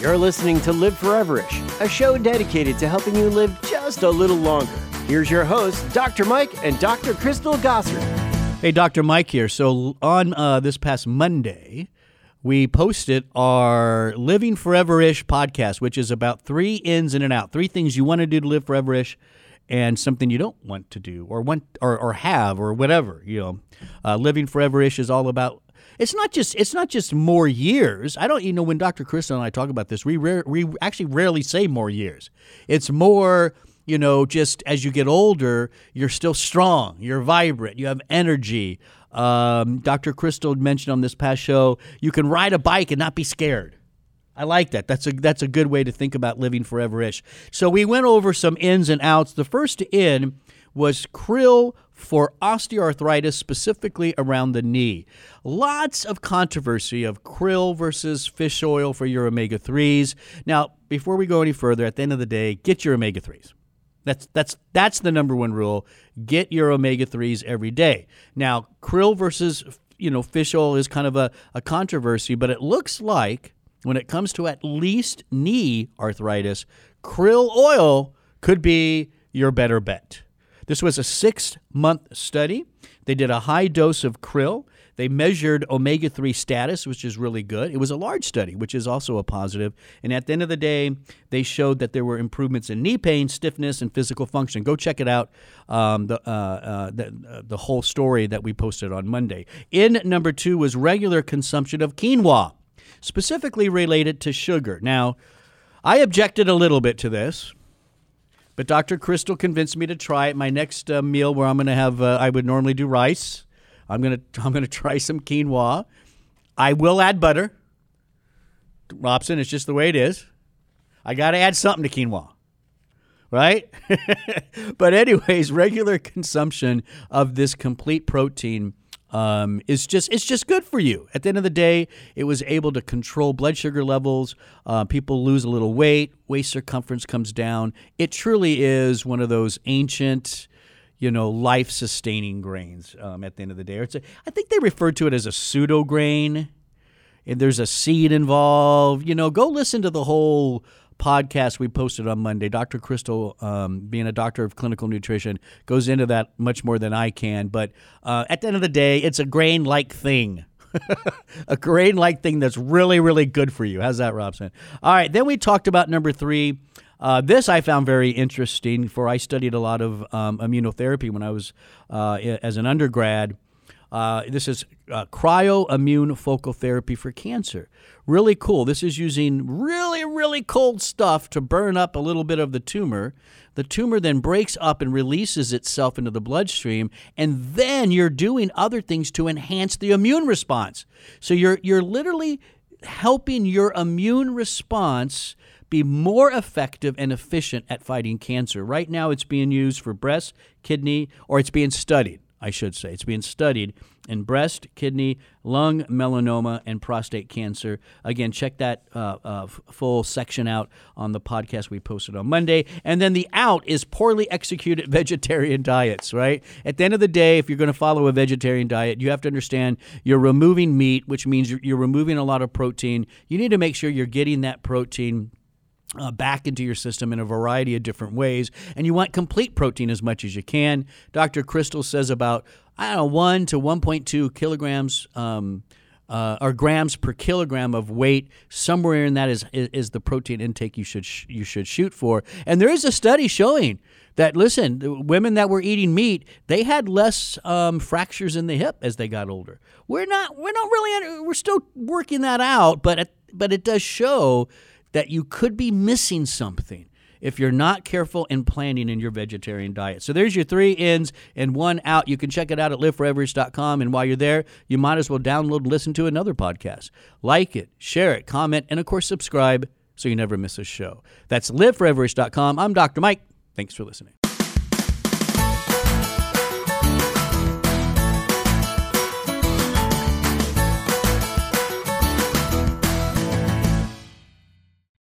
You're listening to Live Foreverish, a show dedicated to helping you live just a little longer. Here's your hosts, Dr. Mike and Dr. Crystal Gossard. Hey, Dr. Mike here. So, on uh, this past Monday, we posted our Living Foreverish podcast, which is about three ins and an out, three things you want to do to live foreverish and something you don't want to do or want or, or have or whatever you know uh, living foreverish is all about it's not just it's not just more years i don't you know when dr Crystal and i talk about this we rare, we actually rarely say more years it's more you know just as you get older you're still strong you're vibrant you have energy um, dr crystal mentioned on this past show you can ride a bike and not be scared I like that. That's a that's a good way to think about living foreverish. So we went over some ins and outs. The first in was krill for osteoarthritis, specifically around the knee. Lots of controversy of krill versus fish oil for your omega 3s. Now, before we go any further, at the end of the day, get your omega 3s. That's that's that's the number one rule. Get your omega 3s every day. Now, krill versus you know fish oil is kind of a, a controversy, but it looks like when it comes to at least knee arthritis, krill oil could be your better bet. This was a six month study. They did a high dose of krill. They measured omega 3 status, which is really good. It was a large study, which is also a positive. And at the end of the day, they showed that there were improvements in knee pain, stiffness, and physical function. Go check it out, um, the, uh, uh, the, uh, the whole story that we posted on Monday. In number two was regular consumption of quinoa specifically related to sugar. Now, I objected a little bit to this, but Dr. Crystal convinced me to try it. My next uh, meal, where I'm going to have, uh, I would normally do rice. I'm going to I'm going to try some quinoa. I will add butter. Robson, it's just the way it is. I got to add something to quinoa right? but, anyways, regular consumption of this complete protein um, is just it's just good for you. At the end of the day, it was able to control blood sugar levels. Uh, people lose a little weight, waist circumference comes down. It truly is one of those ancient, you know, life sustaining grains. Um, at the end of the day, it's a, I think they refer to it as a pseudo grain. And there's a seed involved. You know, go listen to the whole podcast we posted on Monday. Dr. Crystal, um, being a doctor of clinical nutrition, goes into that much more than I can. But uh, at the end of the day, it's a grain like thing. a grain like thing that's really, really good for you. How's that, Robson? All right, then we talked about number three. Uh, this I found very interesting, for I studied a lot of um, immunotherapy when I was uh, as an undergrad. Uh, this is uh, cryoimmune focal therapy for cancer. Really cool. This is using really, really cold stuff to burn up a little bit of the tumor. The tumor then breaks up and releases itself into the bloodstream, and then you're doing other things to enhance the immune response. So you're you're literally helping your immune response be more effective and efficient at fighting cancer. Right now, it's being used for breast, kidney, or it's being studied I should say. It's being studied in breast, kidney, lung, melanoma, and prostate cancer. Again, check that uh, uh, full section out on the podcast we posted on Monday. And then the out is poorly executed vegetarian diets, right? At the end of the day, if you're going to follow a vegetarian diet, you have to understand you're removing meat, which means you're removing a lot of protein. You need to make sure you're getting that protein uh, back into your system in a variety of different ways. And you want complete protein as much as you can. Dr. Crystal says about, I don't know, 1 to 1.2 kilograms um, uh, or grams per kilogram of weight. Somewhere in that is, is, is the protein intake you should, sh- you should shoot for. And there is a study showing that, listen, women that were eating meat, they had less um, fractures in the hip as they got older. We're not, we're not really, we're still working that out, but but it does show that you could be missing something if you're not careful in planning in your vegetarian diet. So there's your three ins and one out. You can check it out at liveforeverish.com. And while you're there, you might as well download and listen to another podcast. Like it, share it, comment, and of course, subscribe so you never miss a show. That's liveforeverish.com. I'm Dr. Mike. Thanks for listening.